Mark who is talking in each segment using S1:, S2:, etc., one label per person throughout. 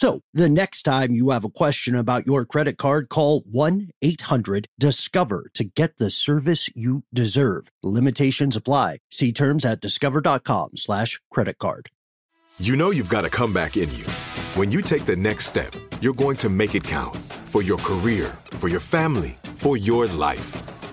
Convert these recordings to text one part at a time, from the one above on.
S1: So the next time you have a question about your credit card, call 1-800-DISCOVER to get the service you deserve. Limitations apply. See terms at discover.com slash credit card.
S2: You know you've got a comeback in you. When you take the next step, you're going to make it count for your career, for your family, for your life.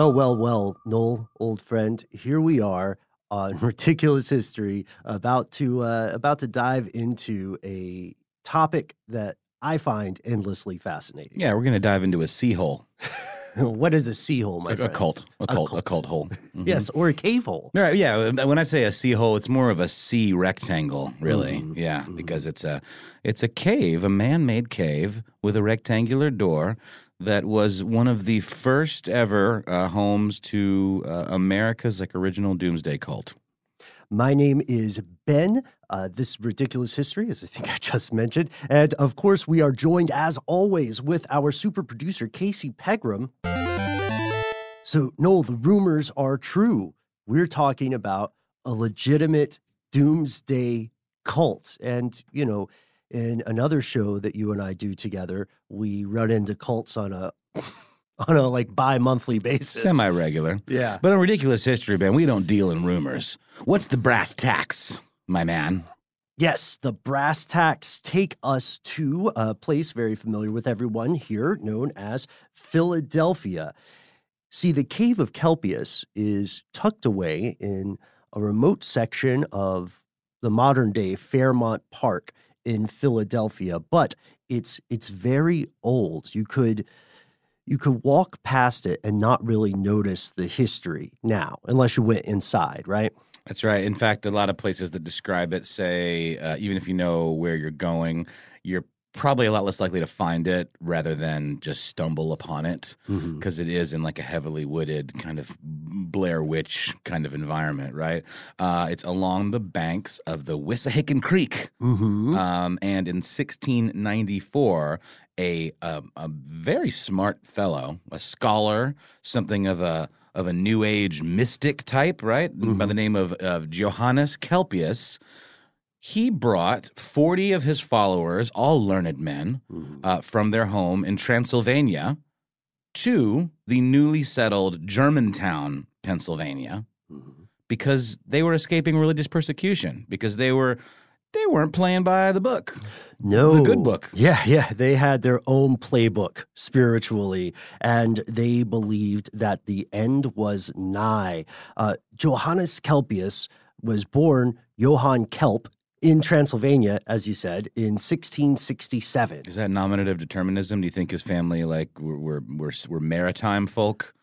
S1: Well, well, well, Noel, old friend, here we are on Ridiculous History, about to uh, about to dive into a topic that I find endlessly fascinating.
S3: Yeah, we're going to dive into a sea hole.
S1: what is a sea hole, my
S3: a,
S1: friend?
S3: a cult, a cult, a cult hole. Mhm.
S1: Yes, or a cave hole.
S3: Right, yeah. When I say a sea hole, it's more of a sea rectangle, really.
S1: Mhm,
S3: Yeah,
S1: mhm.
S3: because it's a it's a cave, a man-made cave with a rectangular door that was one of the first ever uh, homes to uh, America's like original doomsday cult.
S1: My name is Ben. Uh, this ridiculous history, as I think I just mentioned, and of course, we are joined as always with our super producer Casey Pegram. So, Noel, the rumors are true. We're talking about a legitimate doomsday cult, and you know, in another show that you and I do together, we run into cults on a on a like bi-monthly basis.
S3: Semi-regular.
S1: Yeah.
S3: But on ridiculous history, Ben, we don't deal in rumors. What's the brass tacks, my man?
S1: Yes, the brass tacks take us to a place very familiar with everyone here, known as Philadelphia. See, the Cave of Kelpius is tucked away in a remote section of the modern day Fairmount Park in Philadelphia, but it's it's very old. You could you could walk past it and not really notice the history now, unless you went inside, right?
S3: That's right. In fact, a lot of places that describe it say uh, even if you know where you're going, you're probably a lot less likely to find it rather than just stumble upon it because is in like a heavily wooded kind of Blair Witch kind of environment, right? Uh, it's along the banks of the Wissahickon Creek.
S1: Mhm.
S3: Um, and in 1694, a, um, a very smart fellow, a scholar, something of a of a new age mystic type, right, by the name of, of Johannes Kelpius, he brought 40 of his followers, all learned men, uh, from their home in Transylvania to the newly settled Germantown, Pennsylvania, because they were escaping religious persecution, because they were they weren't playing by the book.
S1: No.
S3: The good book.
S1: Yeah, yeah. They had their own playbook spiritually, and they believed that the end was nigh. Uh, Johannes Kelpius was born Johann Kelp in Transylvania, as you said, in 1667.
S3: Is that nominative determinism? Do you think his family like were were were, were maritime folk?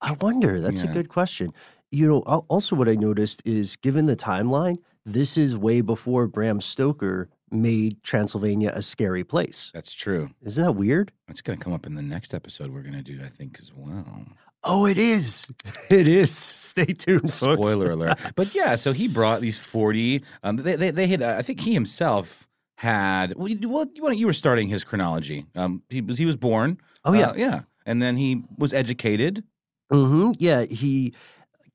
S1: I wonder. That's a good question. You know, also what I noticed is given the timeline, this is way before Bram Stoker made Transylvania a scary place.
S3: That's true.
S1: Isn't that weird?
S3: It's going to come up in the next episode we're going to do, I think, as well.
S1: Oh, it is. It is. Stay tuned, folks.
S3: Spoiler alert. But yeah, so he brought these 40. Um, they, they, they had, uh, I think he himself had, well, you, well, you, were starting his chronology. Um, he was, he was born.
S1: Oh, yeah.
S3: Uh, yeah. And then he was educated.
S1: hmm Yeah, he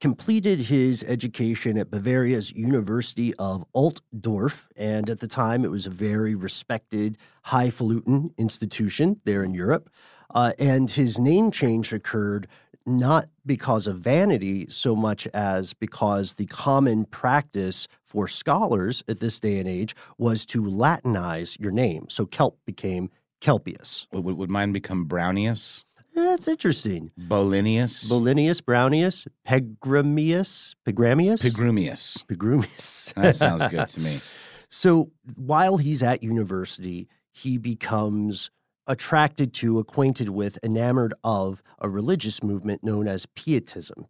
S1: completed his education at Bavaria's University of Altdorf. And at the time, it was a very respected, highfalutin institution there in Europe. Uh, and his name change occurred not because of vanity so much as because the common practice for scholars at this day and age was to Latinize your name. So Kelp became Kelpius.
S3: Would, would mine become Brownius?
S1: That's interesting.
S3: Bolinius?
S1: Bolinius, Brownius, Pegramius, Pegramius,
S3: Pigrumius.
S1: Pegrumius.
S3: That sounds good to me.
S1: So while he's at university, he becomes attracted to, acquainted with, enamored of a religious movement known as Pietism.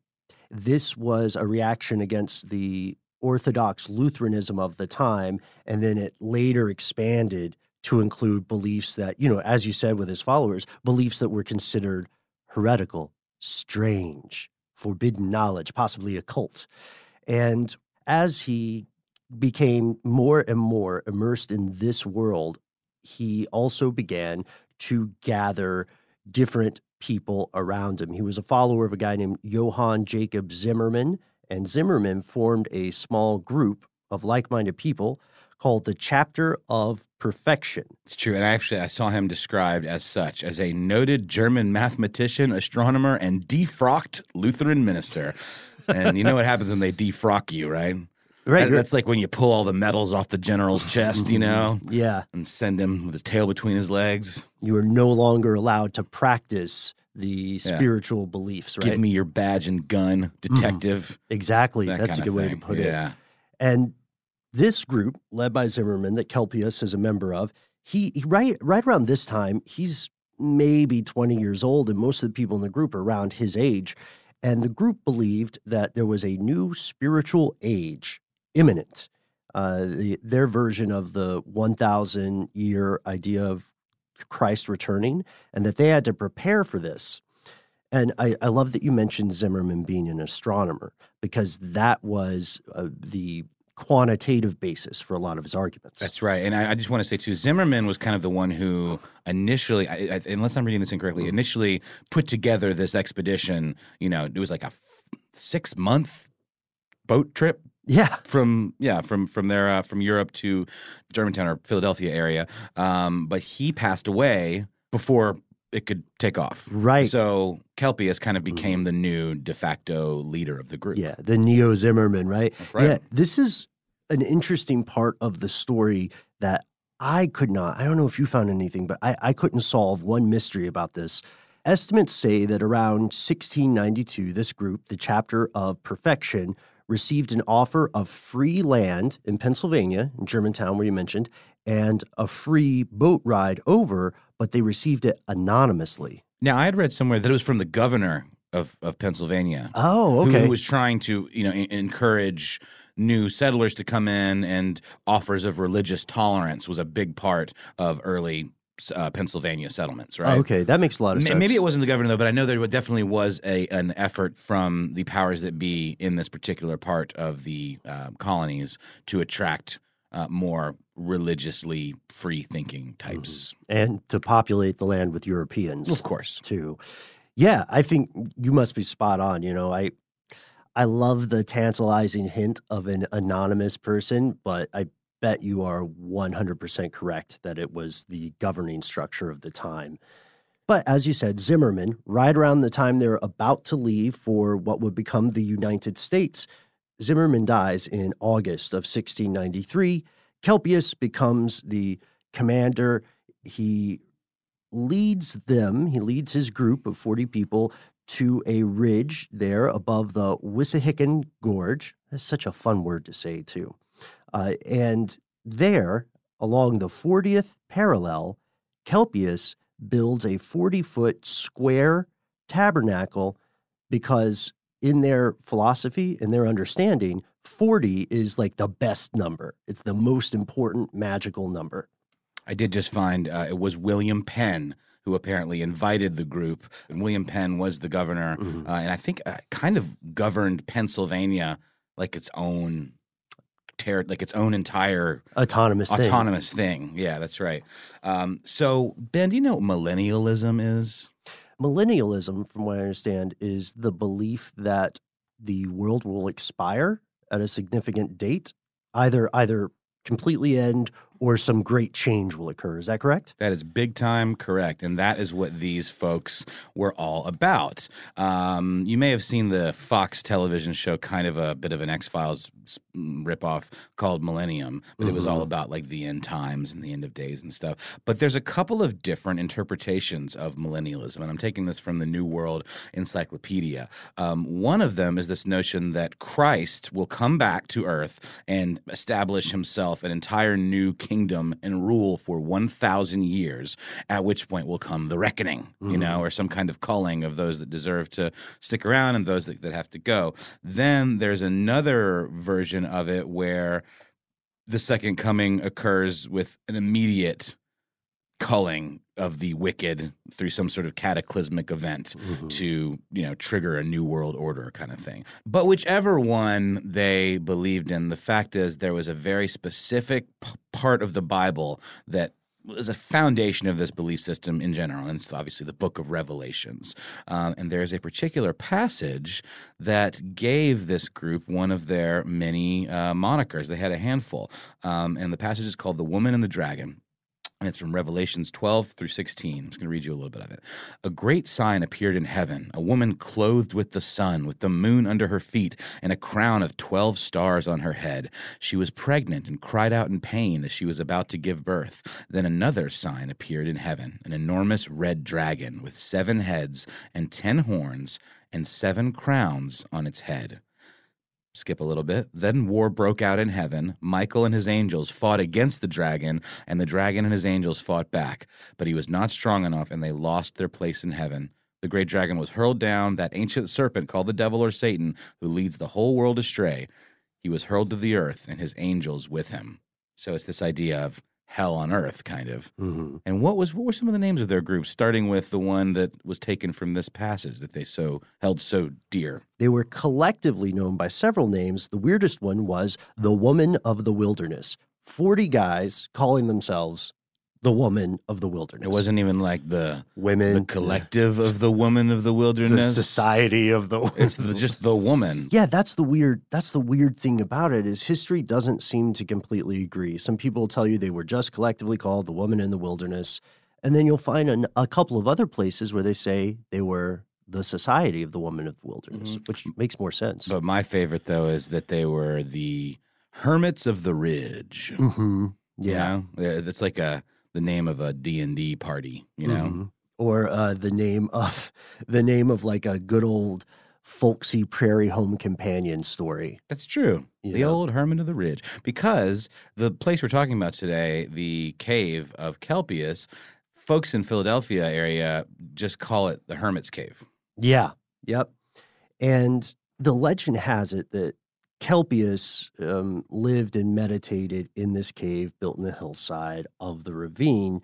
S1: This was a reaction against the Orthodox Lutheranism of the time, and then it later expanded to include beliefs that, you know, as you said with his followers, beliefs that were considered heretical, strange, forbidden knowledge, possibly occult. And as he became more and more immersed in this world, he also began to gather different people around him. He was a follower of a guy named Johann Jacob Zimmerman, and Zimmerman formed a small group of like minded people called the Chapter of Perfection.
S3: It's true. And actually, I saw him described as such as a noted German mathematician, astronomer, and defrocked Lutheran minister. and you know what happens when they defrock you, right?
S1: Right.
S3: That- That's like when you pull all the medals off the general's chest, you mm-hmm. know,
S1: Yeah.
S3: and send him with his tail between his legs.
S1: You are no longer allowed to practice the spiritual beliefs, right?
S3: Give me your badge and gun, mm-hmm. detective.
S1: exactly.
S3: That
S1: That's a good way to put it.
S3: yeah.
S1: And this group, led by Zimmerman, that Kelpius is a member of, he, he right right around this time, he's maybe 20 years old, and most of the people in the group are around his age. And the group believed that there was a new spiritual age imminent. Uh, the, their version of the 1,000 year idea of Christ returning, and that they had to prepare for this. And I, I love that you mentioned Zimmerman being an astronomer because that was uh, the quantitative basis for a lot of his arguments.
S3: That's right. And I, I just want to say, too, Zimmerman was kind of the one who initially, I, I, unless I'm reading this incorrectly, initially put together this expedition. You know, it was like a six month boat trip
S1: yeah,
S3: from yeah from from there uh, from Europe to Germantown or Philadelphia area. Um, but he passed away before it could take off.
S1: right.
S3: So Kelpius kind of became the new de facto leader of the group.
S1: Yeah, the Neo Zimmerman, right?
S3: Right.
S1: Yeah, this is an interesting part of the story that I could not, I don't know if you found anything, but I, I couldn't solve one mystery about this. Estimates say that around 1692, this group, the Chapter of Perfection, received an offer of free land in Pennsylvania, in Germantown, where you mentioned, and a free boat ride over, but they received it anonymously.
S3: Now I had read somewhere that it was from the governor of of Pennsylvania.
S1: Oh, okay.
S3: Who, was trying to, you know, en- encourage new settlers to come in, and offers of religious tolerance was a big part of early uh, Pennsylvania settlements, right?
S1: okay, that makes a lot of sense.
S3: Maybe it wasn't the governor though, but I know there definitely was a an effort from the powers that be in this particular part of the uh, colonies to attract uh, more religiously free thinking types.
S1: and to populate the land with Europeans.
S3: Of course,
S1: too. Yeah, I think you must be spot on. You know, I I love the tantalizing hint of an anonymous person, but I bet you are 100% correct that it was the governing structure of the time. But as you said, Zimmerman, right around the time they're about to leave for what would become the United States, Zimmerman dies in August of 1693. Kelpius becomes the commander. He leads them, he leads his group of 40 people to a ridge there above the Wissahickon Gorge. That's such a fun word to say, too. Uh, and there, along the 40th parallel, Kelpius builds a 40 foot square tabernacle because, in their philosophy and their understanding, 40 is like the best number. It's the most important magical number.
S3: I did just find uh, it was William Penn who apparently invited the group. And William Penn was the governor,
S1: Mhm.
S3: uh, and I think uh, kind of governed Pennsylvania like its own. Ter- like its own entire
S1: Autonomous thing.
S3: autonomous thing. Yeah, that's right. Um, so, Ben, do you know what millennialism is?
S1: Millennialism, from what I understand, is the belief that the world will expire at a significant date, either either completely end or some great change will occur. Is that correct?
S3: That is big time correct. And that is what these folks were all about. Um, you may have seen the Fox television show, kind of a bit of an X Files ripoff called Millennium, but it was all
S1: Mhm.
S3: about like the end times and the end of days and stuff. But there's a couple of different interpretations of millennialism. And I'm taking this from the New World Encyclopedia. Um, one of them is this notion that Christ will come back to earth and establish himself an entire new kingdom and rule for 1,000 years, at which point will come the reckoning, you mm-hmm. know, or some kind of culling of those that deserve to stick around and those that, that have to go. Then there's another version of it where the second coming occurs with an immediate culling of the wicked through some sort of cataclysmic event
S1: Mhm.
S3: to you know trigger a new world order kind of thing but whichever one they believed in the fact is there was a very specific p- part of the bible that was a foundation of this belief system in general, and it's obviously the book of Revelations. Um, and there's a particular passage that gave this group one of their many uh, monikers. They had a handful, um, and the passage is called "The Woman and the Dragon." And it's from Revelations 12 through 16. I'm just going to read you a little bit of it. A great sign appeared in heaven a woman clothed with the sun, with the moon under her feet, and a crown of 12 stars on her head. She was pregnant and cried out in pain as she was about to give birth. Then another sign appeared in heaven an enormous red dragon with seven heads and ten horns and seven crowns on its head. Skip a little bit. Then war broke out in heaven. Michael and his angels fought against the dragon, and the dragon and his angels fought back. But he was not strong enough, and they lost their place in heaven. The great dragon was hurled down, that ancient serpent called the devil or Satan, who leads the whole world astray. He was hurled to the earth, and his angels with him. So it's this idea of hell on earth, kind of.
S1: Mhm.
S3: And what was what were some of the names of their groups, starting with the one that was taken from this passage that they so held so dear?
S1: They were collectively known by several names. The weirdest one was the Woman of the Wilderness. 40 guys calling themselves the Woman of the Wilderness.
S3: It wasn't even like the
S1: women,
S3: the collective of the woman of the
S1: the
S3: wilderness.
S1: society of the
S3: It's the, just the woman.
S1: Yeah, that's the weird that's the weird thing about it is history doesn't seem to completely agree. Some people tell you they were just collectively called the woman in the wilderness, and then you'll find an, a couple of other places where they say they were the society of the woman of the wilderness, which makes more sense.
S3: But my favorite though is that they were the hermits of the ridge.
S1: hmm
S3: you
S1: Yeah.
S3: know? Uh, that's like a the name of a D and D party. You know,
S1: Mhm. Or uh, the name of the name of like a good old folksy prairie home companion story.
S3: That's true. The
S1: Yeah.
S3: old Hermit of the Ridge. Because the place we're talking about today, the cave of Kelpius, folks in Philadelphia area just call it the Hermit's Cave.
S1: Yeah. Yep. And the legend has it that Kelpius um, lived and meditated in this cave built in the hillside of the ravine.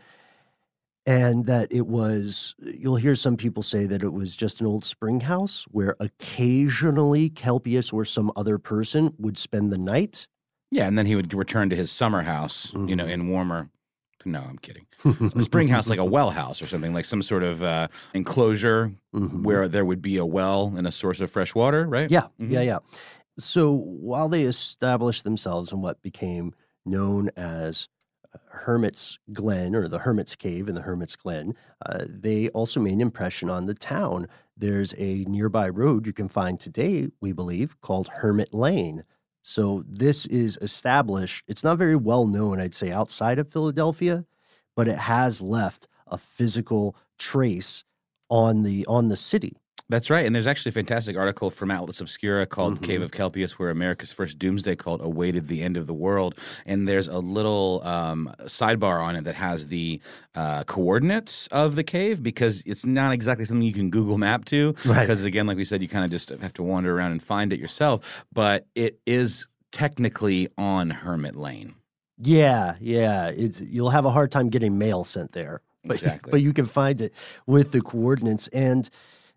S1: And that it was, you'll hear some people say that it was just an old spring house where occasionally Kelpius or some other person would spend the night.
S3: Yeah, and then he would return to his summer house, you know,
S1: Mhm.
S3: in warmer. No, I'm kidding. A spring house, like a well house or something, like some sort of uh, enclosure
S1: Mhm.
S3: where there would be a well and a source of fresh water, right?
S1: Yeah,
S3: Mhm.
S1: yeah, yeah. So while they established themselves in what became known as uh, Hermit's Glen or the Hermit's Cave in the Hermit's Glen, uh, they also made an impression on the town. There's a nearby road you can find today, we believe, called Hermit Lane. So this is established. It's not very well known, I'd say, outside of Philadelphia, but it has left a physical trace on the on the city.
S3: That's right. And there's actually a fantastic article from Atlas Obscura called
S1: Mhm.
S3: Cave of Kelpius, where America's first doomsday cult awaited the end of the world. And there's a little um, sidebar on it that has the uh, coordinates of the cave because it's not exactly something you can Google map to.
S1: Right.
S3: Because, again, like we said, you kind of just have to wander around and find it yourself. But it is technically on Hermit Lane.
S1: Yeah, yeah. It's you'll have a hard time getting mail sent there. but,
S3: Exactly.
S1: but you can find it with the coordinates and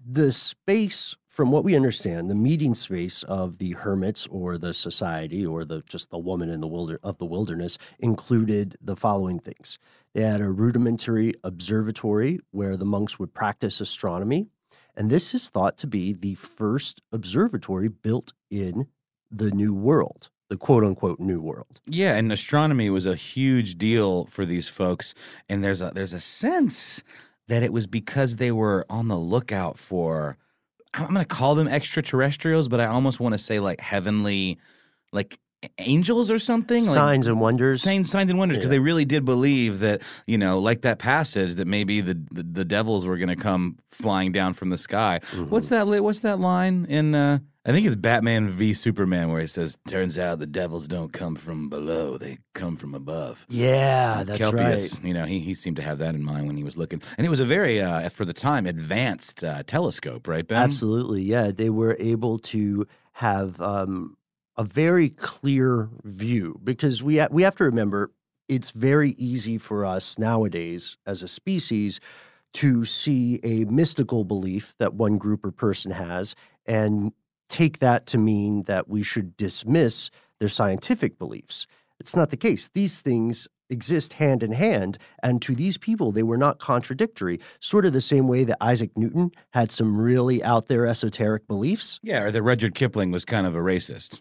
S1: the space from what we understand the meeting space of the hermits or the society or the just the woman in the wilder of the wilderness included the following things. They had a rudimentary observatory where the monks would practice astronomy and this is thought to be the first observatory built in the new world the quote unquote new world.
S3: Yeah, and astronomy was a huge deal for these folks, and there's a there's a sense that it was because they were on the lookout for I'm going to call them extraterrestrials, but I almost want to say like heavenly like angels or something like
S1: signs and wonders
S3: Signs, signs and wonders, because
S1: Yeah.
S3: they really did believe that you know, like that passage, that maybe the the, the devils were going to come flying down from the sky.
S1: Mm-hmm.
S3: What's that? What's that line in? Uh, I think it's Batman v Superman, where he says, "Turns out the devils don't come from below; they come from above."
S1: yeah that's
S3: Kelpius,
S1: right
S3: you know, he he seemed to have that in mind when he was looking, and it was a very, uh, for the time, advanced uh, telescope, right, Ben?
S1: Absolutely, yeah. They were able to have um, a very clear view because we ha- we have to remember it's very easy for us nowadays as a species to see a mystical belief that one group or person has and take that to mean that we should dismiss their scientific beliefs. It's not the case. These things exist hand in hand. And to these people, they were not contradictory, sort of the same way that Isaac Newton had some really out there esoteric beliefs.
S3: Yeah, or that Rudyard Kipling was kind of a racist.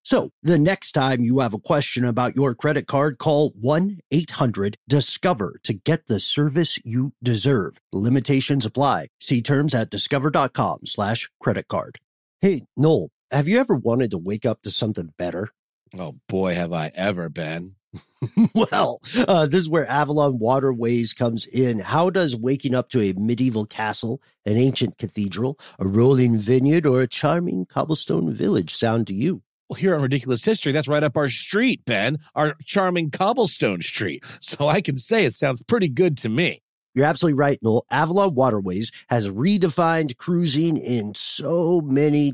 S1: So the next time you have a question about your credit card, call 1-800-DISCOVER to get the service you deserve. Limitations apply. See terms at discover.com slash credit card. Hey, Noel, have you ever wanted to wake up to something better?
S4: Oh boy, have I ever been.
S1: well, uh, this is where Avalon Waterways comes in. How does waking up to a medieval castle, an ancient cathedral, a rolling vineyard, or a charming cobblestone village sound to you?
S4: Here on Ridiculous History, that's right up our street, Ben, our charming cobblestone street. So I can say it sounds pretty good to me.
S1: You're absolutely right, Noel. Avalon Waterways has redefined cruising in so many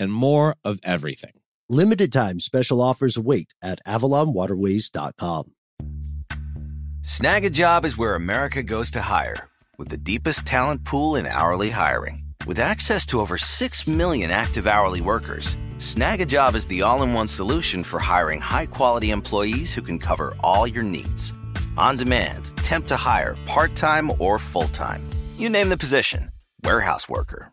S4: and more of everything.
S1: Limited time special offers await at avalonwaterways.com.
S5: Snagajob is where America goes to hire, with the deepest talent pool in hourly hiring. With access to over 6 million active hourly workers, Snagajob is the all in one solution for hiring high quality employees who can cover all your needs. On demand, temp to hire, part time or full time. You name the position warehouse worker,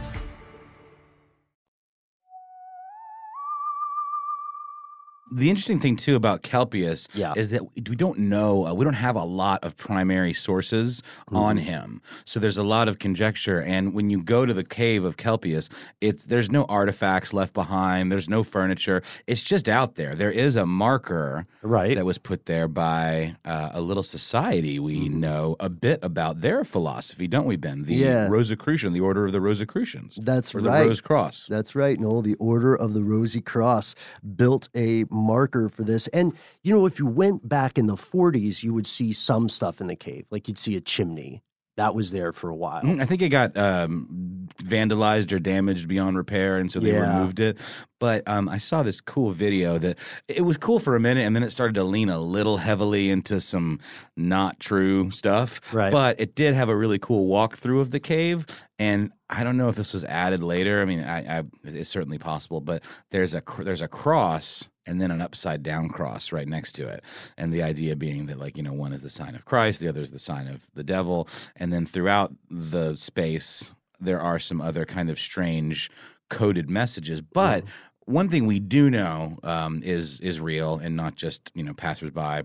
S3: The interesting thing too about Kelpius
S1: Yeah.
S3: is that we don't know, uh, we don't have a lot of primary sources on
S1: Mm-hmm.
S3: him. So there's a lot of conjecture. And when you go to the cave of Kelpius, it's there's no artifacts left behind. There's no furniture. It's just out there. There is a marker
S1: Right.
S3: that was put there by uh, a little society. We know a bit about their philosophy, don't we, Ben? The
S1: Yeah.
S3: Rosicrucian, the Order of the Rosicrucians.
S1: That's
S3: or the
S1: right.
S3: Rose Cross.
S1: That's right, Noel. The Order of the Rosy Cross built a marker for this. And, you know, if you went back in the 40s, you would see some stuff in the cave. Like you'd see a chimney that was there for a while.
S3: Mm, I think it got um, vandalized or damaged beyond repair, and so they
S1: Yeah.
S3: removed it. But um, I saw this cool video that it was cool for a minute, and then it started to lean a little heavily into some not true stuff.
S1: Right.
S3: But it did have a really cool walkthrough of the cave, and I don't know if this was added later. I mean, I, I it's certainly possible, but there's a there's a cross and then an upside down cross right next to it, and the idea being that like you know one is the sign of Christ, the other is the sign of the devil, and then throughout the space there are some other kind of strange coded messages, but. One thing we do know um, is is real and not just you know passersby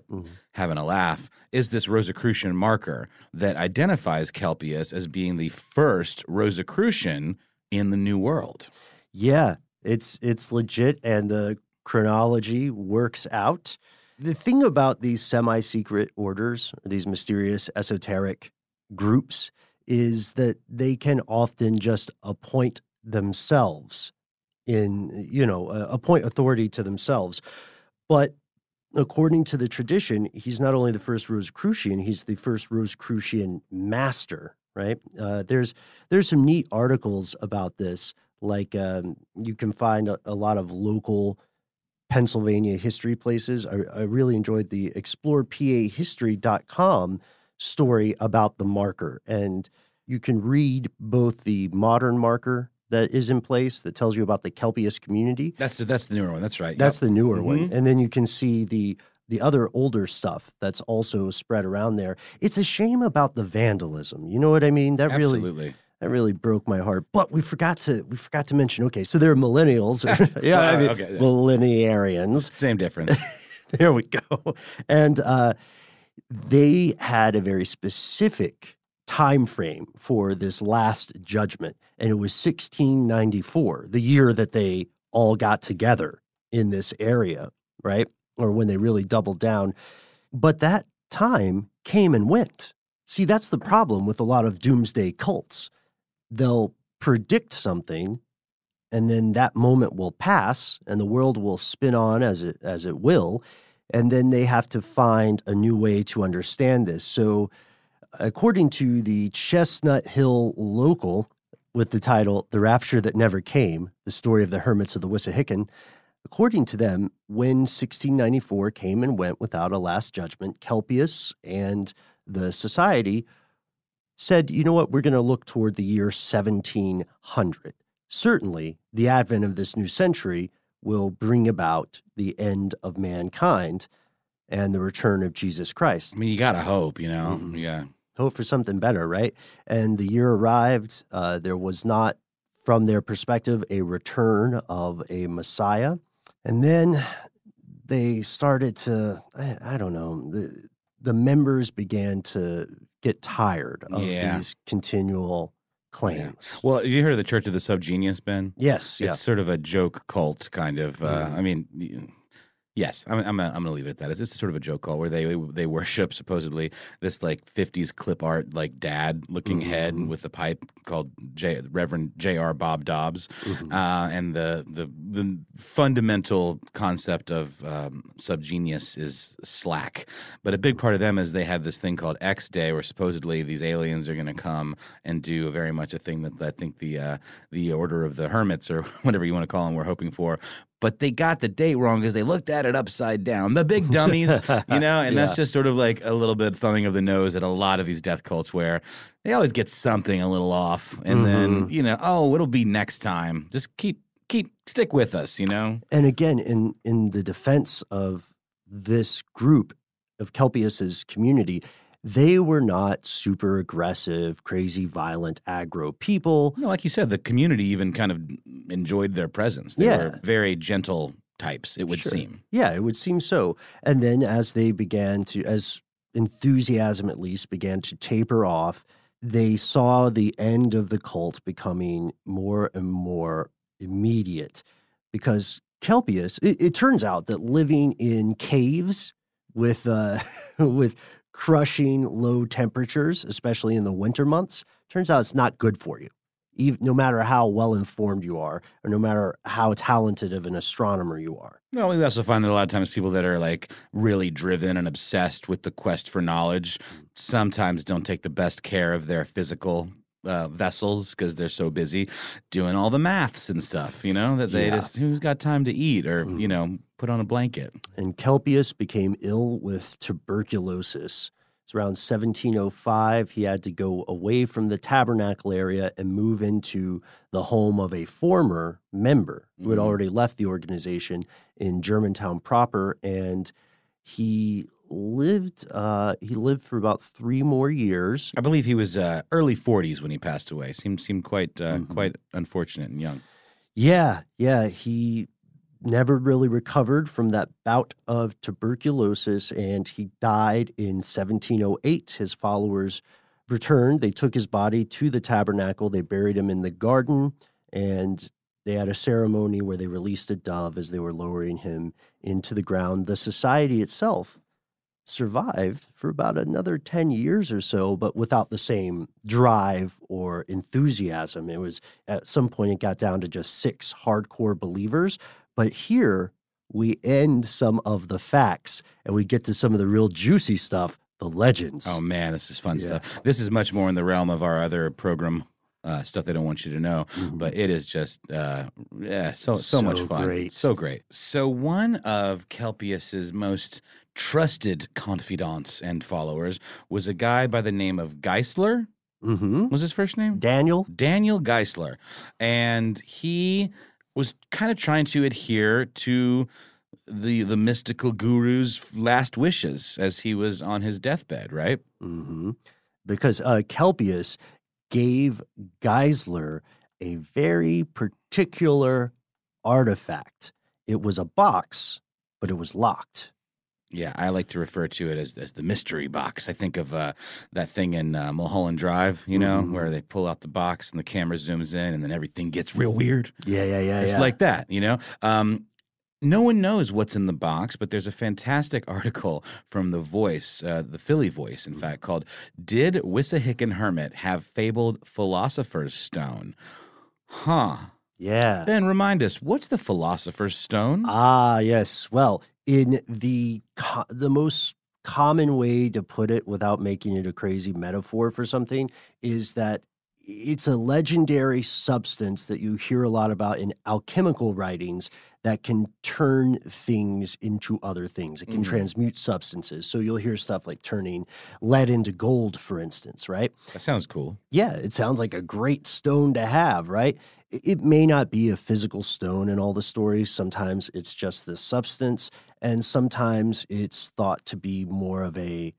S3: having a laugh is this Rosicrucian marker that identifies Kelpius as being the first Rosicrucian in the New World.
S1: Yeah, it's it's legit. And the chronology works out. The thing about these semi-secret orders, these mysterious esoteric groups is that they can often just appoint themselves in, you know, appoint authority to themselves. But according to the tradition, he's not only the first Rosicrucian, he's the first Rosicrucian master, right? Uh, there's there's some neat articles about this. Like um, you can find a, a lot of local Pennsylvania history places. I, I really enjoyed the explorepahistory.com story about the marker. And you can read both the modern marker that is in place that tells you about the Kelpius community.
S3: That's the, that's the newer one. That's right.
S1: That's
S3: Yep.
S1: the newer one.
S3: Mhm.
S1: And then you can see the the other older stuff that's also spread around there. It's a shame about the vandalism. You know what I mean? That really
S3: absolutely.
S1: That really broke my heart. But we forgot to we forgot to mention. Okay, so there are millennials. yeah, I
S3: Uh,
S1: mean,
S3: okay, yeah.
S1: millenarians.
S3: Same difference.
S1: there we go. And uh, they had a very specific time frame for this last judgment, and it was 1694, the year that they all got together in this area, right? Or when they really doubled down. But that time came and went. See, that's the problem with a lot of doomsday cults. They'll predict something and then that moment will pass and the world will spin on as it as it will and then they have to find a new way to understand this. So according to the chestnut hill local with the title the rapture that never came the story of the hermits of the wissahickon according to them when 1694 came and went without a last judgment kelpius and the society said you know what we're going to look toward the year 1700 certainly the advent of this new century will bring about the end of mankind and the return of Jesus Christ.
S3: I mean, you gotta hope, you know.
S1: Mhm.
S3: Yeah.
S1: Hope for something better, right? And the year arrived. Uh, there was not, from their perspective, a return of a Messiah. And then they started to, I, I don't know, the, the members began to get tired of
S3: Yeah.
S1: these continual claims.
S3: Well, have you heard of the Church of the Subgenius, Ben?
S1: Yes, yeah.
S3: It's sort of a joke cult, kind of. Uh. I mean, yes, I'm, I'm, I'm going to leave it at that. It's, it's sort of a joke call where they they worship supposedly this like 50s clip art, like dad looking head
S1: Mhm.
S3: with a pipe called J, Reverend J.R. Bob Dobbs.
S1: Mhm.
S3: Uh, and the, the the fundamental concept of um, subgenius is slack. But a big part of them is they have this thing called X Day, where supposedly these aliens are going to come and do very much a thing that I think the uh, the Order of the Hermits or whatever you want to call them, we're hoping for. But they got the date wrong because they looked at it upside down. The big dummies, you know, and that's just sort of like a little bit thumbing of the nose at a lot of these death cults where they always get something a little off, and then mm-hmm. you know, oh, it'll be next time. Just keep keep stick with us, you know.
S1: And again, in in the defense of this group of Kelpius's community, they were not super aggressive, crazy, violent, aggro people.
S3: No, like you said, the community even kind of enjoyed their presence. They
S1: Yeah.
S3: were very gentle types, it would
S1: Sure.
S3: seem.
S1: Yeah, it would seem so. And then as they began to, as enthusiasm at least began to taper off, they saw the end of the cult becoming more and more immediate because Kelpius, it, it turns out that living in caves with, uh, with crushing low temperatures, especially in the winter months, turns out it's not good for you. even, no matter how well informed you are, or no matter how talented of an astronomer you are.
S3: No, we also find that a lot of times people that are like really driven and obsessed with the quest for knowledge sometimes don't take the best care of their physical uh, vessels because they're so busy doing all the maths and stuff, you know, that they
S1: Yeah.
S3: just, who's got time to eat or, you know, put on a blanket.
S1: and Kelpius became ill with tuberculosis. It's around 1705. He had to go away from the tabernacle area and move into the home of a former member who had
S3: Mhm.
S1: already left the organization in Germantown proper. And he lived uh, he lived for about three more years.
S3: I believe he was uh, early 40s when he passed away. Seemed seemed quite uh,
S1: Mhm.
S3: quite unfortunate and young.
S1: Yeah, yeah. He never really recovered from that bout of tuberculosis and he died in 1708. His followers returned. They took his body to the tabernacle. They buried him in the garden and they had a ceremony where they released a dove as they were lowering him into the ground. The society itself survived for about another 10 years or so, but without the same drive or enthusiasm. It was at some point, it got down to just six hardcore believers. But here we end some of the facts and we get to some of the real juicy stuff the legends.
S3: Oh man, this is fun
S1: Yeah.
S3: stuff. This is much more in the realm of our other program uh, stuff they don't want you to know,
S1: Mhm.
S3: but it is just uh, yeah, so so, much fun,
S1: great.
S3: so great. So one of Kelpius's most trusted confidants and followers was a guy by the name of Geisler.
S1: hmm
S3: was his first name?
S1: Daniel?
S3: Daniel Geisler. And he was kind of trying to adhere to the the mystical guru's last wishes as he was on his deathbed, right?
S1: hmm Because uh, Kelpius gave Geisler a very particular artifact. It was a box, but it was locked.
S3: Yeah, I like to refer to it as as the mystery box. I think of uh, that thing in uh, Mulholland Drive, you know,
S1: Mhm.
S3: where they pull out the box and the camera zooms in, and then everything gets real weird.
S1: Yeah, yeah, yeah.
S3: it's
S1: yeah.
S3: like that, you know. Um, no one knows what's in the box, but there's a fantastic article from the Voice, uh, the Philly Voice, in fact, called "Did Wissahickon Hermit Have Fabled Philosopher's Stone?" Huh.
S1: yeah.
S3: Ben, remind us, what's the Philosopher's Stone?
S1: Ah, yes. Well, in the co- the most common way to put it without making it a crazy metaphor for something is that it's a legendary substance that you hear a lot about in alchemical writings that can turn things into other things. It can
S3: Mhm.
S1: transmute substances. So you'll hear stuff like turning lead into gold, for instance, right?
S3: that sounds cool.
S1: yeah, it sounds like a great stone to have, right? It may not be a physical stone in all the stories. Sometimes it's just the substance, and sometimes it's thought to be more of a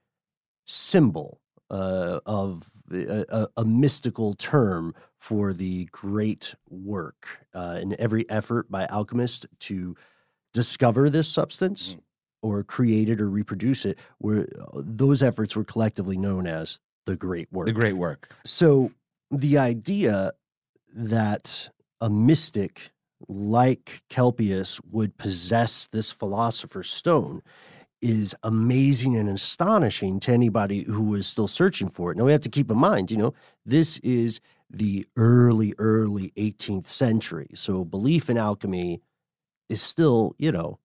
S1: symbol uh, of a, a, a mystical term for the great work uh, in every effort by alchemists to discover this substance
S3: Mhm.
S1: or create it or reproduce it. Were those efforts were collectively known as the great work.
S3: The great work.
S1: So the idea that a mystic like Kelpius would possess this philosopher's stone is amazing and astonishing to anybody who is still searching for it. Now we have to keep in mind, you know, this is the early, early 18th century. So belief in alchemy is still, you know,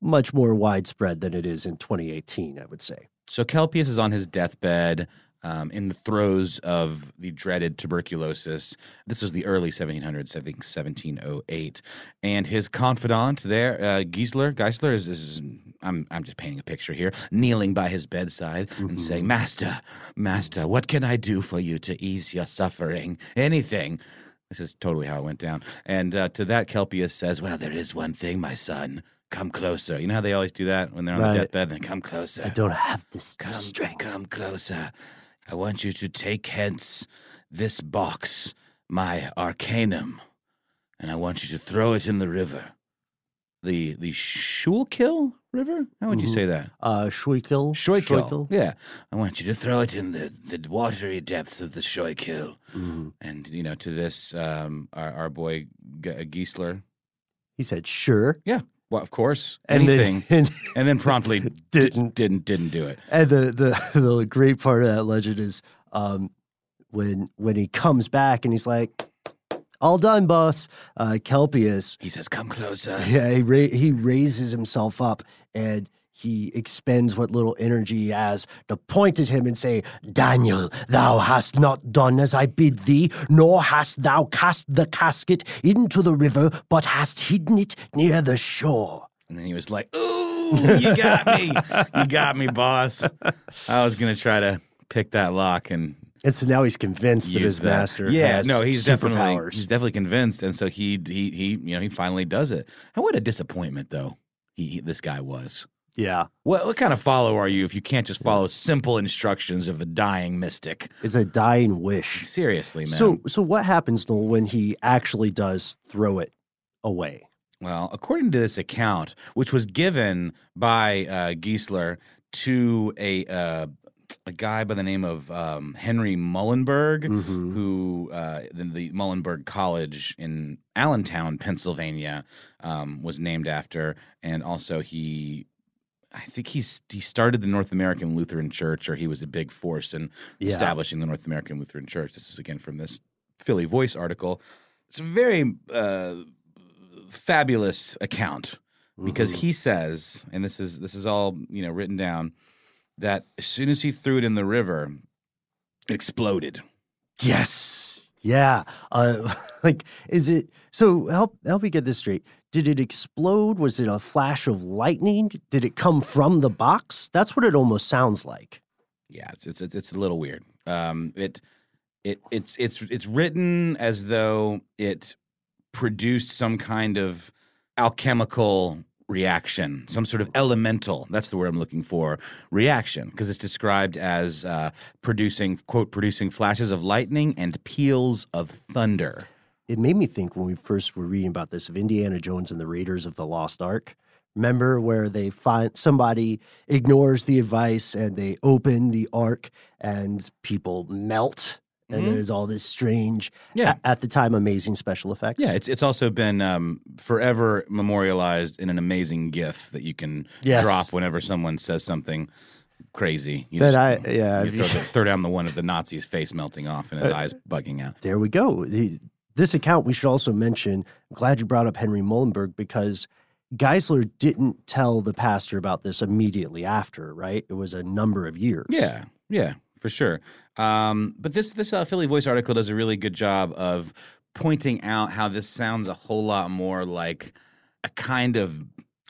S1: much more widespread than it is in 2018, I would say.
S3: So Kelpius is on his deathbed um, in the throes of the dreaded tuberculosis. This was the early 1700s, I think 1708. And his confidant there, uh, Giesler, Geisler is, is I'm, I'm just painting a picture here, kneeling by his bedside and saying, Master, Master, what can I do for you to ease your suffering? Anything. This is totally how it went down. And uh, to that, Kelpius says, Well, there is one thing, my son. Come closer. You know how they always do that when they're on
S1: Right.
S3: the deathbed? Then come closer.
S1: I don't have this
S3: Come,
S1: strength.
S3: come closer. I want you to take hence this box, my arcanum, and I want you to throw it in the river. The the Schuylkill River? How would you
S1: Mhm.
S3: say that?
S1: Uh, Schuylkill?
S3: Schuylkill. Yeah. I want you to throw it in the, the watery depths of the Schuylkill.
S1: Mhm.
S3: And, you know, to this, um, our, our boy G- Giesler,
S1: He said, sure.
S3: Well, of course,
S1: And
S3: anything.
S1: then, and,
S3: and then promptly
S1: Didn't.
S3: didn't didn't do it.
S1: and the, the the great part of that legend is um, when when he comes back and he's like, All done, boss. Uh, Kelpius,
S3: He says, "Come closer."
S1: yeah, he, ra- he raises himself up and he expends what little energy he has to point at him and say, Daniel, thou hast not done as I bid thee, nor hast thou cast the casket into the river, but hast hidden it near the shore.
S3: And then he was like, "Ooh, you got me, you got me, boss." I was gonna try to pick that lock and
S1: And so now he's convinced that his
S3: that.
S1: master
S3: Yeah, no, he's definitely he's definitely convinced, and so he he he you know he finally does it. And what a disappointment though he, he this guy was.
S1: Yeah,
S3: What what kind of follow are you if you can't just follow simple instructions of a dying mystic?
S1: it's a dying wish.
S3: Seriously, man.
S1: So, so what happens, Noel, when he actually does throw it away?
S3: Well, according to this account, which was given by uh, Geisler to a uh, a guy by the name of um, Henry Muhlenberg,
S1: Mhm.
S3: who uh, the, the Muhlenberg College in Allentown, Pennsylvania, um, was named after, and also he. I think he's he started the North American Lutheran Church, or he was a big force in
S1: Yeah.
S3: establishing the North American Lutheran Church. This is again from this Philly Voice article. It's a very uh, fabulous account because
S1: Mhm.
S3: he says, and this is this is all you know written down, that as soon as he threw it in the river, it exploded.
S1: Yes. Yeah. Uh, like, is it so? Help help me get this straight. Did it explode? Was it a flash of lightning? Did it come from the box? That's what it almost sounds like.
S3: Yeah, it's it's it's, a little weird. Um, it it it's it's it's written as though it produced some kind of alchemical reaction, some sort of elemental. That's the word I'm looking for. Reaction, because it's described as uh, producing quote producing flashes of lightning and peals of thunder.
S1: It made me think when we first were reading about this of Indiana Jones and the Raiders of the Lost Ark. Remember where they find somebody ignores the advice and they open the ark and people melt and
S3: Mhm.
S1: there's all this strange
S3: Yeah.
S1: a- at the time amazing special effects.
S3: Yeah, it's it's also been um, forever memorialized in an amazing GIF that you can
S1: Yes.
S3: drop whenever someone says something crazy. You
S1: That
S3: just-
S1: I- yeah,
S3: you throw, the- throw down the one of the Nazi's face melting off and his eyes bugging out.
S1: There we go. The, this account, we should also mention. I'm glad you brought up Henry Muhlenberg because Geisler didn't tell the pastor about this immediately after, right? It was a number of years.
S3: Yeah, yeah, for sure. Um, but this this uh, Philly Voice article does a really good job of pointing out how this sounds a whole lot more like a kind of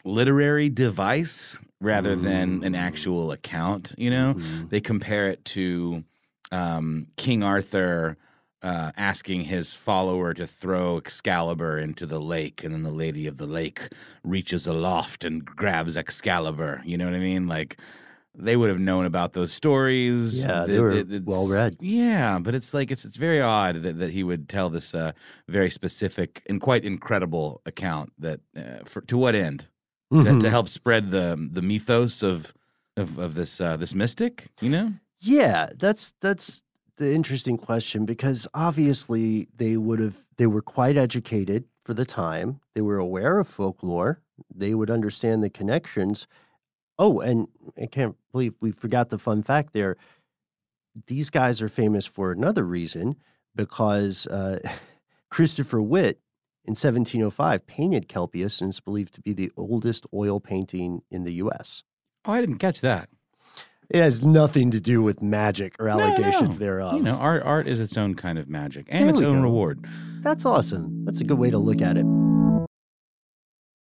S3: literary device rather than an actual account. You know,
S1: Mhm.
S3: they compare it to um, King Arthur. Uh, asking his follower to throw Excalibur into the lake, and then the Lady of the Lake reaches aloft and grabs Excalibur. You know what I mean? Like they would have known about those stories.
S1: Yeah, they
S3: It-
S1: were
S3: it- it's-
S1: well-read.
S3: Yeah, but it's like it's it's very odd that, that he would tell this uh, very specific and quite incredible account. That uh, for to what end? To,
S1: Mhm.
S3: to help spread the the mythos of of, of this uh, this mystic. You know?
S1: Yeah, that's that's the interesting question because obviously they would have they were quite educated for the time. They were aware of folklore. They would understand the connections. Oh, and I can't believe we forgot the fun fact there. These guys are famous for another reason because uh, Christopher Witt in 1705 painted Kelpius and is believed to be the oldest oil painting in the U.S.
S3: Oh, I didn't catch that.
S1: It has nothing to do with magic or allegations
S3: no.
S1: thereof.
S3: You know, art art is its own kind of magic and
S1: There
S3: its own
S1: go.
S3: reward.
S1: That's awesome. That's a good way to look at it.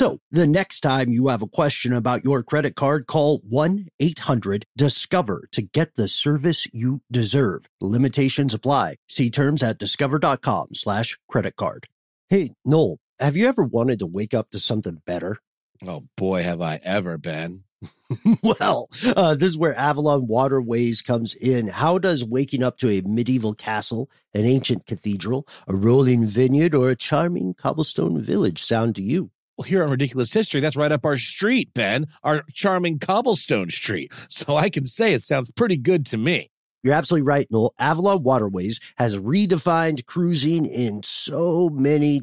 S1: So the next time you have a question about your credit card, call 1-800-DISCOVER to get the service you deserve. Limitations apply. See terms at discover.com slash credit card. Hey, Noel, have you ever wanted to wake up to something better?
S4: Oh boy, have I ever been.
S1: well, uh, this is where Avalon Waterways comes in. How does waking up to a medieval castle, an ancient cathedral, a rolling vineyard, or a charming cobblestone village sound to you?
S4: Here on Ridiculous History, that's right up our street, Ben, our charming cobblestone street. So I can say it sounds pretty good to me.
S1: You're absolutely right, Noel. Avalon Waterways has redefined cruising in so many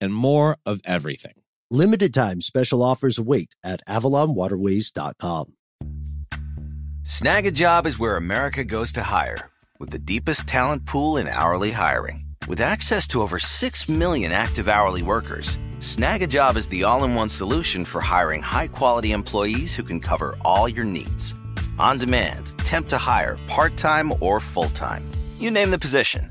S4: and more of everything.
S1: Limited time special offers await at avalonwaterways.com.
S5: Snagajob is where America goes to hire, with the deepest talent pool in hourly hiring. With access to over 6 million active hourly workers, Snagajob is the all in one solution for hiring high quality employees who can cover all your needs. On demand, temp to hire, part time or full time. You name the position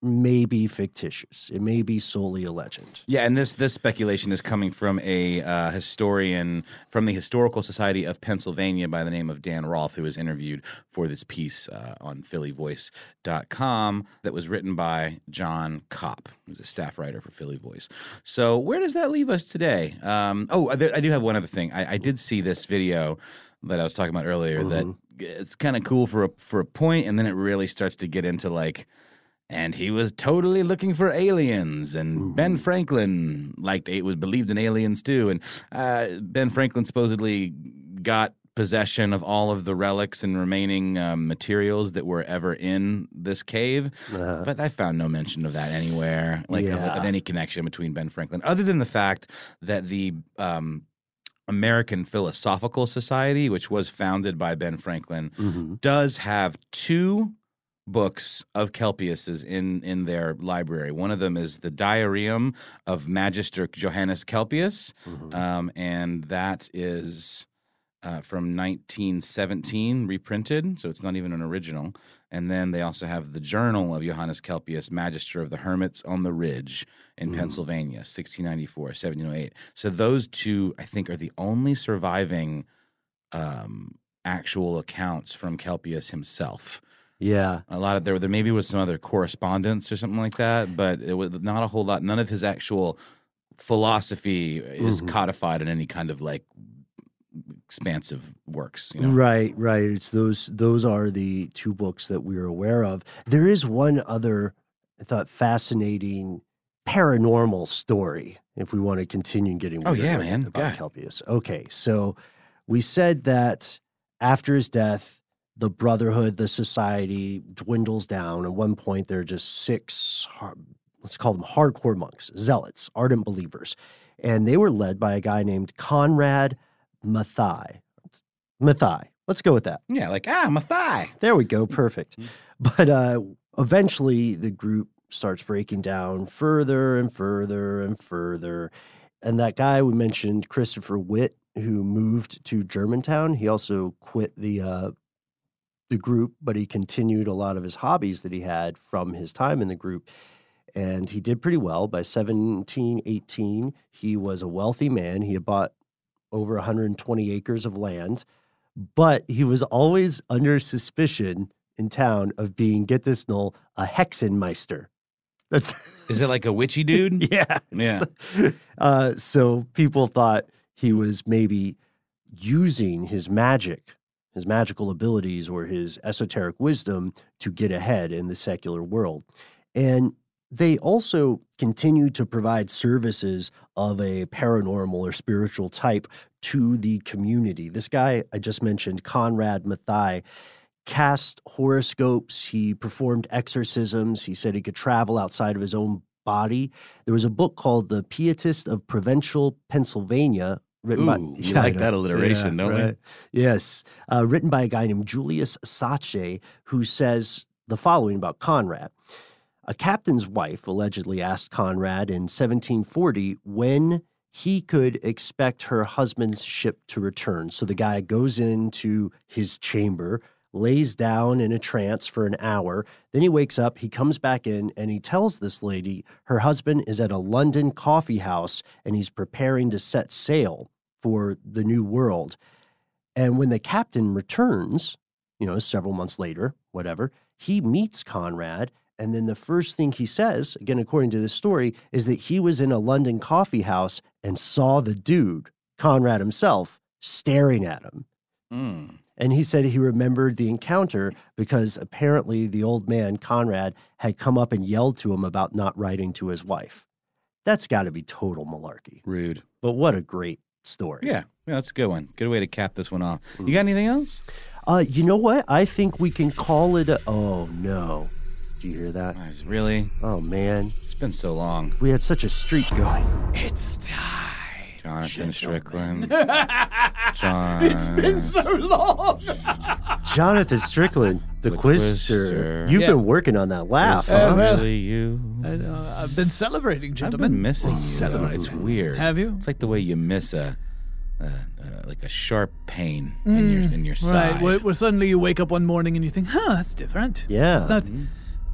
S1: may be fictitious. It may be solely a legend.
S3: Yeah, and this this speculation is coming from a uh, historian from the Historical Society of Pennsylvania by the name of Dan Rolfe, who was interviewed for this piece uh, on PhillyVoice.com that was written by John Kopp, who's a staff writer for Philly Voice. So where does that leave us today? Um, oh, I, I do have one other thing. I, I, did see this video that I was talking about earlier. Mm-hmm. That it's kind of cool for a, for a point, and then it really starts to get into like and he was totally looking for aliens. And Ooh. Ben Franklin liked it was believed in aliens too. And uh, Ben Franklin supposedly got possession of all of the relics and remaining um, materials that were ever in this cave. Uh, but I found no mention of that anywhere, like yeah. of, of, any connection between Ben Franklin, other than the fact that the um, American Philosophical Society, which was founded by Ben Franklin, mm-hmm. does have two books of Kelpius's in in their library. One of them is the Diarium of Magister Johannes Kelpius, mm-hmm. um, and that is uh, from 1917, reprinted, so it's not even an original. And then they also have the Journal of Johannes Kelpius, Magister of the Hermits on the Ridge in mm. Pennsylvania, 1694, 1708. So those two, I think, are the only surviving um, actual accounts from Kelpius himself.
S1: Yeah,
S3: a lot of there there maybe was some other correspondence or something like that, but it was not a whole lot. None of his actual philosophy is mm-hmm. codified in any kind of like expansive works. You know?
S1: Right, right. It's those those are the two books that we're aware of. There is one other I thought fascinating paranormal story. If we want to continue getting
S3: oh yeah, man,
S1: about
S3: yeah.
S1: Kelpius. Okay, so we said that after his death the brotherhood, the society dwindles down. At one point, there are just six, let's call them hardcore monks, zealots, ardent believers. And they were led by a guy named Conrad Mathai. Mathai. Let's go with that.
S3: Yeah, like, ah, Mathai.
S1: There we go. Perfect. Mm-hmm. But uh, eventually, the group starts breaking down further and further and further. And that guy we mentioned, Christopher Witt, who moved to Germantown, he also quit the uh, the group, but he continued a lot of his hobbies that he had from his time in the group. And he did pretty well. By 1718, he was a wealthy man. He had bought over 120 acres of land, but he was always under suspicion in town of being, get this, Noel, a Hexenmeister.
S3: That's is it like a witchy dude?
S1: yeah,
S3: yeah.
S1: Uh, so people thought he was maybe using his magic his magical abilities or his esoteric wisdom to get ahead in the secular world. And they also continue to provide services of a paranormal or spiritual type to the community. This guy I just mentioned, Conrad Mathai, cast horoscopes, he performed exorcisms, he said he could travel outside of his own body. There was a book called The Pietist of Provincial Pennsylvania. Written by,
S3: Ooh,
S1: Yeah, I
S3: like that alliteration, don't we?
S1: Yes. Uh, written by a guy named Julius Sachse, who says the following about Conrad. A captain's wife allegedly asked Conrad in 1740 when he could expect her husband's ship to return. So the guy goes into his chamber, lays down in a trance for an hour. Then he wakes up, he comes back in, and he tells this lady her husband is at a London coffee house and he's preparing to set sail for the new world. And when the captain returns, you know, several months later, whatever, he meets Conrad. And then the first thing he says, again, according to this story, is that he was in a London coffee house and saw the dude, Conrad himself, staring at him.
S3: Mm.
S1: And he said he remembered the encounter because apparently the old man, Conrad, had come up and yelled to him about not writing to his wife. That's got to be total malarkey.
S3: Rude.
S1: But what a great story.
S3: Yeah, yeah, that's a good one. Good way to cap this one off. You got anything else?
S1: Uh, you know what? I think we can call it a. Oh, no. Do you hear that?
S3: Really?
S1: Oh, man.
S3: It's been so long.
S1: We had such a streak going.
S6: It's time.
S3: Jonathan
S6: Gentlemen.
S3: Strickland. John.
S6: It's been so long.
S1: Jonathan Strickland, the,
S3: The
S1: Quister.
S3: Quister.
S1: You've
S6: Yeah.
S1: been working on that laugh,
S3: Is
S1: huh?
S3: it
S6: well-
S3: really you?
S6: I know, I've been celebrating,
S3: I've
S6: gentlemen.
S3: been missing you. though. It's weird.
S6: Have you?
S3: It's like the way you miss a, a, uh like a sharp pain in your in your side.
S6: Right. Where, where suddenly you wake up one morning and you think, huh, that's different.
S1: Yeah.
S6: It's not.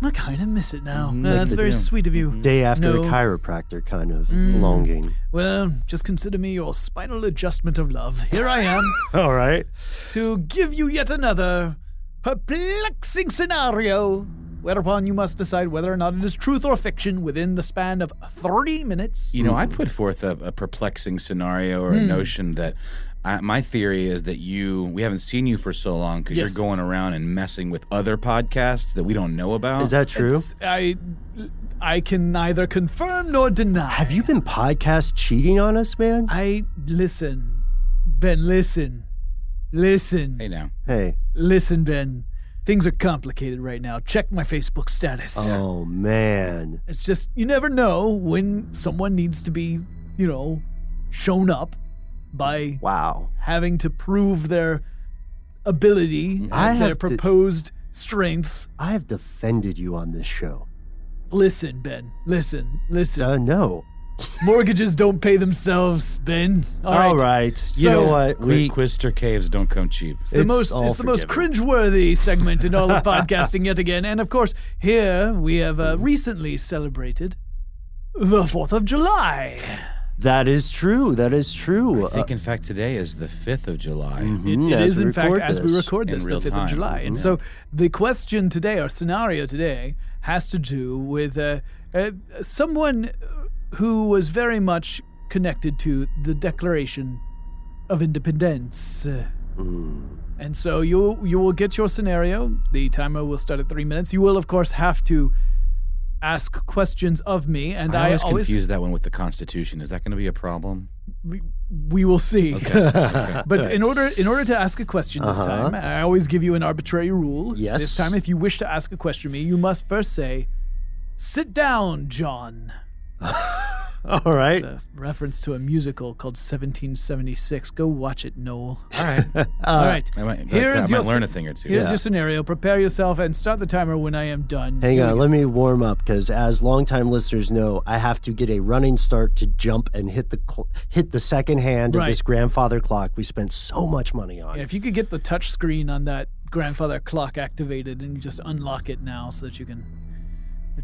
S6: I kind of miss it now.
S3: Mhm.
S6: Uh, that's very
S1: the-
S6: sweet of you.
S1: Day after
S6: No.
S1: a chiropractor kind of longing.
S6: Well, just consider me your spinal adjustment of love. Here I am
S1: All right.
S6: to give you yet another perplexing scenario, whereupon you must decide whether or not it is truth or fiction within the span of 30 minutes.
S3: You know, I put forth a, a perplexing scenario or a
S6: Hmm.
S3: notion that I, my theory is that you, we haven't seen you for so long because
S6: Yes.
S3: you're going around and messing with other podcasts that we don't know about.
S1: Is that true?
S6: It's- I, I can neither confirm nor deny.
S1: Have you been podcast cheating on us, man?
S6: I listen, Ben. Listen, listen,
S3: Hey now.
S1: Hey.
S6: listen, Ben. Things are complicated right now. Check my Facebook status.
S1: Oh, man.
S6: It's just you never know when someone needs to be, you know, shown up by
S1: Wow.
S6: having to prove their ability,
S1: I
S6: and their
S1: have to-
S6: proposed strengths.
S1: I have defended you on this show.
S6: Listen, Ben. Listen, listen.
S1: Uh, no.
S6: Mortgages don't pay themselves, Ben.
S1: All right. You
S6: So-
S1: know what?
S3: We,
S1: We
S3: Quister caves don't come cheap.
S6: the
S1: It's
S6: most
S1: all
S6: it's the most
S1: forgiven.
S6: cringeworthy segment in all of podcasting yet again. And of course, here we have uh, recently celebrated the Fourth of July.
S1: That is true. That is true.
S3: I think, in fact, today is the 5th of July.
S6: It,
S1: Mhm,
S6: it
S1: as
S6: is,
S1: we
S6: in fact,
S1: record
S6: as we record this, the 5th
S3: time.
S6: of July. And
S1: Mm-hmm.
S6: so the question today, our scenario today, has to do with uh, uh, someone who was very much connected to the Declaration of Independence. Uh,
S1: Mm.
S6: And so you you will get your scenario. The timer will start at three minutes. You will, of course, have to ask questions of me, and
S3: I
S6: I
S3: always
S6: always
S3: confuse that one with the Constitution. Is that going to be a problem?
S6: we, we will see.
S3: Okay.
S6: But in order in order to ask a question this
S1: Uh-huh.
S6: time, I always give you an arbitrary rule.
S1: Yes.
S6: This time, if you wish to ask a question to me, you must first say, "Sit down, John."
S1: All right.
S6: It's a reference to a musical called 1776. Go watch it, Noel.
S3: All right.
S6: Uh, All right.
S3: I might,
S6: Here
S3: I might
S6: your
S3: learn
S6: sce-
S3: a thing or two.
S6: Here's
S1: Yeah.
S6: your scenario. Prepare yourself and start the timer when I am done.
S1: Hang
S6: Here
S1: on, let me warm up because as longtime listeners know, I have to get a running start to jump and hit the cl- hit the second hand
S6: Right.
S1: of this grandfather clock we spent so much money on.
S6: Yeah, if you could get the touch screen on that grandfather clock activated and you just unlock it now so that you can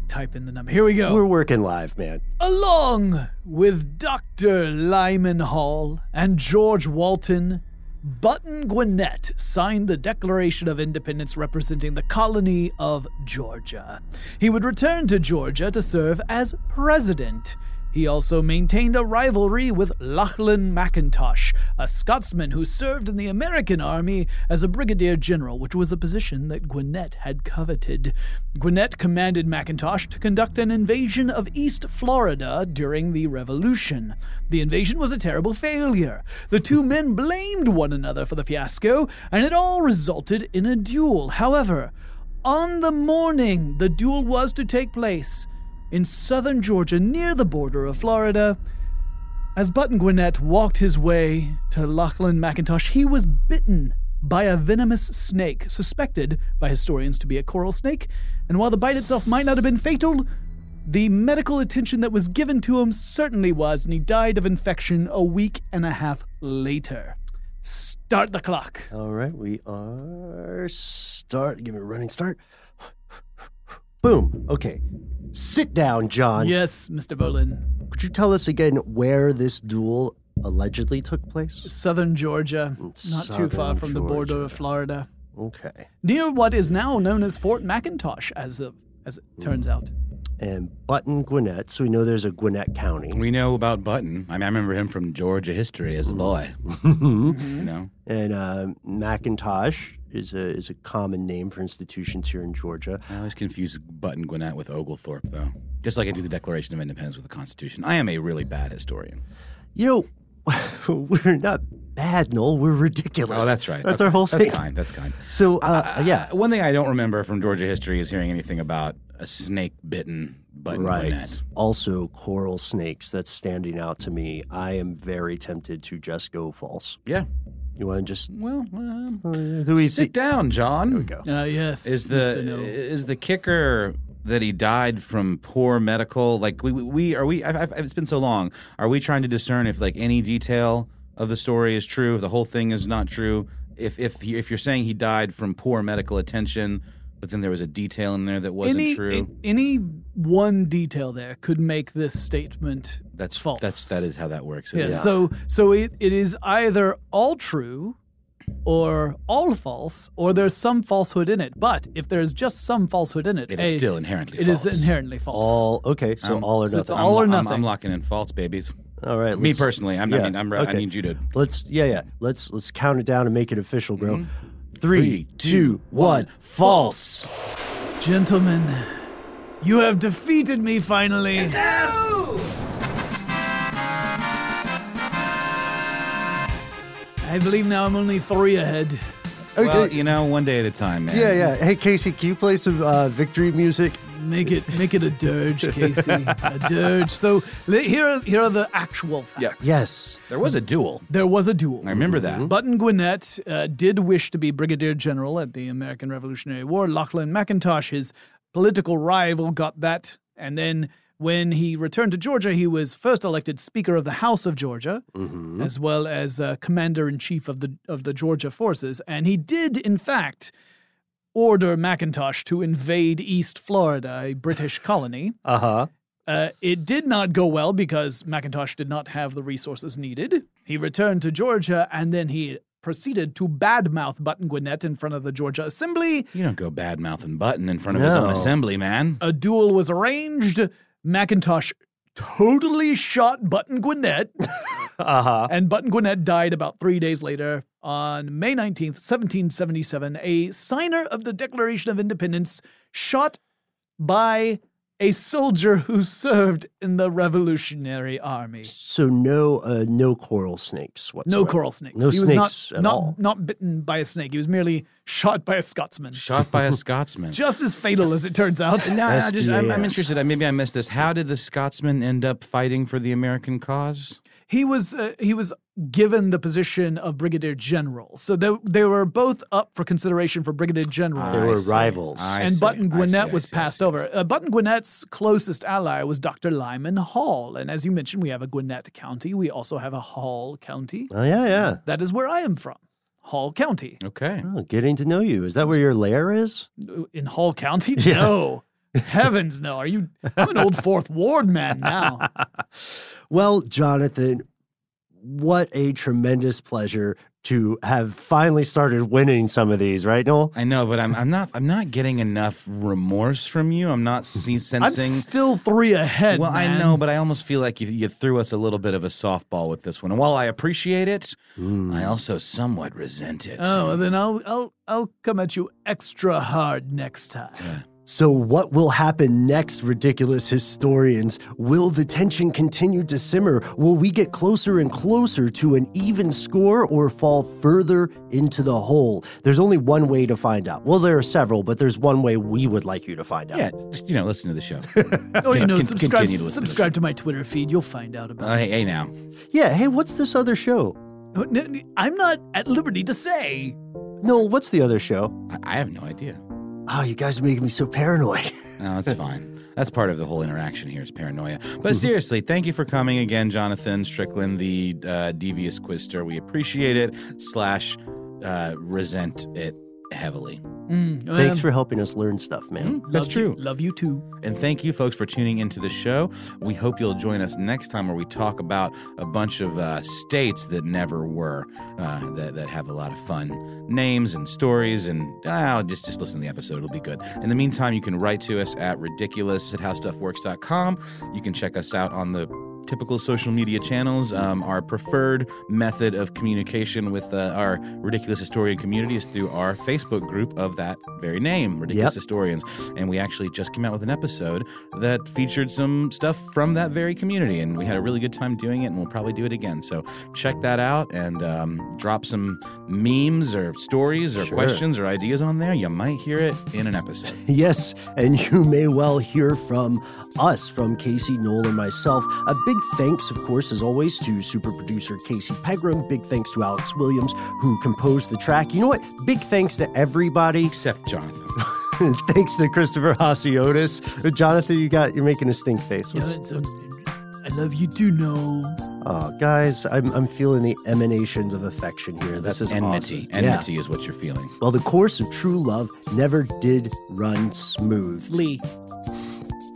S6: type in the number. Here we go.
S1: We're working live, man.
S6: Along with Dr. Lyman Hall and George Walton, Button Gwinnett signed the Declaration of Independence representing the colony of Georgia. He would return to Georgia to serve as president He also maintained a rivalry with Lachlan McIntosh, a Scotsman who served in the American Army as a brigadier general, which was a position that Gwinnett had coveted. Gwinnett commanded McIntosh to conduct an invasion of East Florida during the Revolution. The invasion was a terrible failure. The two men blamed one another for the fiasco, and it all resulted in a duel. However, on the morning the duel was to take place, in southern Georgia near the border of Florida. As Button Gwinnett walked his way to Lachlan McIntosh, he was bitten by a venomous snake, suspected by historians to be a coral snake. And while the bite itself might not have been fatal, the medical attention that was given to him certainly was, and he died of infection a week and a half later. Start the clock.
S1: All right, we are start. Give me a running start. Boom. Okay. Sit down, John.
S6: Yes, Mr. Berlin.
S1: Could you tell us again where this duel allegedly took place?
S6: Southern Georgia, not too far
S1: Southern
S6: from the border of Florida.
S1: Okay.
S6: near what is now known as Fort McIntosh, as uh, as it turns out.
S1: And Button Gwinnett. So we know there's a Gwinnett County.
S3: We know about Button. I, mean, I remember him from Georgia history as a boy.
S1: Mm-hmm.
S3: You know,
S1: And uh, McIntosh is a is a common name for institutions here in Georgia.
S3: I always confuse Button Gwinnett with Oglethorpe, though. Just like I do the Declaration of Independence with the Constitution. I am a really bad historian.
S1: You know, we're not bad, Noel. We're ridiculous.
S3: Oh, that's right.
S1: That's
S3: Okay.
S1: our whole thing.
S3: That's kind. That's kind.
S1: So, uh, yeah,
S3: Uh, one thing I don't remember from Georgia history is hearing anything about a snake bitten Button
S1: right.
S3: Gwinnett.
S1: Also, coral snakes. That's standing out to me. I am very tempted to just go false.
S3: Yeah.
S1: You want to just
S3: Well, um,
S1: uh, do we
S3: sit down, John.
S1: There we go.
S6: Uh, yes,
S3: Is the is the kicker that he died from poor medical? Like we we- we are we? I've, I've, it's been so long. Are we trying to discern if like any detail of the story is true, if the whole thing is not true? If if if you're saying he died from poor medical attention, but then there was a detail in there that wasn't
S6: any
S3: true.
S6: a- any one detail there could make this statement
S3: that's
S6: false.
S3: That's that is how that works.
S6: Yeah.
S3: isn't it?
S6: So so it, it is either all true or all false, or there's some falsehood in it. But if there's just some falsehood in it,
S3: It is
S6: A,
S3: still inherently
S6: it is
S3: false.
S6: It is inherently false.
S1: all okay? So
S3: Um,
S1: all or
S6: so it's
S1: nothing.
S6: all or
S3: I'm, I'm-
S6: nothing.
S3: I'm locking in false babies.
S1: all right.
S3: Me personally, I'm, I mean, I'm, I
S1: okay.
S3: need you to.
S1: Let's yeah yeah. Let's let's count it down and make it official, bro.
S3: Mhm.
S1: Three, two, one. False.
S6: Gentlemen, you have defeated me finally. I believe now I'm only three ahead.
S1: Okay.
S3: Well, you know, one day at a time, man.
S1: Yeah yeah. Hey Casey, can you play some uh, victory music?
S6: Make it make it a dirge, Casey. a dirge. So here are, here are the actual facts.
S1: Yes.
S3: There was a duel.
S6: There was a duel.
S3: I remember that.
S6: Button Gwinnett uh, did wish to be brigadier general at the American Revolutionary War. Lachlan McIntosh, his political rival, got that. And then when he returned to Georgia, he was first elected Speaker of the House of Georgia,
S1: Mm-hmm.
S6: as well as uh, Commander in Chief of the of the Georgia forces. And he did, in fact, order McIntosh to invade East Florida, a British colony.
S1: Uh huh.
S6: Uh, it did not go well because McIntosh did not have the resources needed. He returned to Georgia and then he proceeded to badmouth Button Gwinnett in front of the Georgia Assembly.
S3: You don't go bad mouthing Button in front of his own assembly, man.
S6: A duel was arranged. McIntosh totally shot Button Gwinnett,
S1: Uh huh.
S6: and Button Gwinnett died about three days later on May 19th, 1777. A signer of the Declaration of Independence shot by a soldier who served in the Revolutionary Army.
S1: So no uh, no coral snakes whatsoever.
S6: No coral snakes.
S1: No
S6: he was
S1: snakes
S6: not
S1: at
S6: not,
S1: all.
S6: not bitten by a snake. He was merely shot by a Scotsman.
S3: Shot by a Scotsman.
S6: Just as fatal as it turns out.
S3: no, I just, I'm, I'm interested. I- Maybe I missed this. How did the Scotsman end up fighting for the American cause?
S6: He was uh, he was given the position of brigadier general. So they, they were both up for consideration for brigadier general.
S1: They were
S3: see.
S1: rivals.
S3: I
S6: and
S3: see.
S6: Button Gwinnett
S3: see,
S6: was passed over. Uh, Button Gwinnett's closest ally was Dr. Lyman Hall. And as you mentioned, we have a Gwinnett County. We also have a Hall County.
S1: Oh yeah yeah.
S6: That is where I am from, Hall County.
S3: Okay.
S1: Oh, getting to know you. Is that where your lair is?
S6: In Hall County?
S1: Yeah.
S6: No. Heavens, no. Are you? I'm an old Fourth Ward man now.
S1: Well, Jonathan, what a tremendous pleasure to have finally started winning some of these, right, Noel?
S3: I know, but I'm I'm not I'm not getting enough remorse from you. I'm not see,
S6: I'm
S3: sensing.
S6: still three ahead.
S3: well, I know, but I almost feel like you, you threw us a little bit of a softball with this one. And while I appreciate it, mm. I also somewhat resent it.
S6: Oh, then I'll I'll I'll come at you extra hard next time.
S1: So, what will happen next, ridiculous historians? Will the tension continue to simmer? Will we get closer and closer to an even score or fall further into the hole? There's only one way to find out. Well, there are several, but there's one way we would like you to find out.
S3: Yeah, just, you know, listen to the show.
S6: Oh, you know,
S3: Con-
S6: subscribe
S3: continue to listen to
S6: subscribe to my Twitter feed. You'll find out about
S3: Uh,
S6: it.
S3: hey, hey, now.
S1: Yeah, hey, what's this other show?
S6: Oh, n- n- I'm not at liberty to say.
S1: No, what's the other show?
S3: I, I have no idea.
S1: Oh, you guys are making me so paranoid.
S3: No, it's fine. That's part of the whole interaction here is paranoia. But seriously, thank you for coming again, Jonathan Strickland, the uh, devious quizster. We appreciate it. Slash, uh, resent it heavily.
S6: Mm,
S1: Thanks
S6: um,
S1: for helping us learn stuff, man.
S3: Mm, That's
S6: love you-
S3: true.
S6: love you too.
S3: And thank you, folks, for tuning into the show. We hope you'll join us next time where we talk about a bunch of uh, states that never were, uh, that, that have a lot of fun names and stories. And uh, just, just listen to the episode, it'll be good. In the meantime, you can write to us at ridiculous at howstuffworks.com. You can check us out on the typical social media channels. Um, our preferred method of communication with uh, our ridiculous historian community is through our Facebook group of that very name, Ridiculous
S1: Yep.
S3: Historians. And we actually just came out with an episode that featured some stuff from that very community, and we had a really good time doing it, and we'll probably do it again. So check that out and um, drop some memes or stories or
S1: Sure.
S3: questions or ideas on there. You might hear it in an episode.
S1: Yes, and you may well hear from us, from Casey, Noel, and myself. A big thanks, of course, as always, to super producer Casey Pegram. Big thanks to Alex Williams, who composed the track. You know what? Big thanks to everybody.
S3: Except Jonathan.
S1: thanks to Christopher Hasiotis. Jonathan, you got you're making a stink face.
S6: Yeah,
S1: What's-
S6: it's, I love you too, Noel.
S1: oh, guys, I'm I'm feeling the emanations of affection here. This
S3: That's
S1: is
S3: enmity.
S1: awesome. Yeah.
S3: Enmity is what you're feeling.
S1: Well, the course of true love never did run smooth.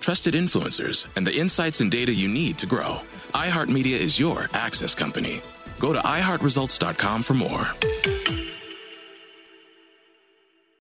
S7: trusted influencers, and the insights and data you need to grow. iHeartMedia is your access company. Go to iHeartResults.com for more.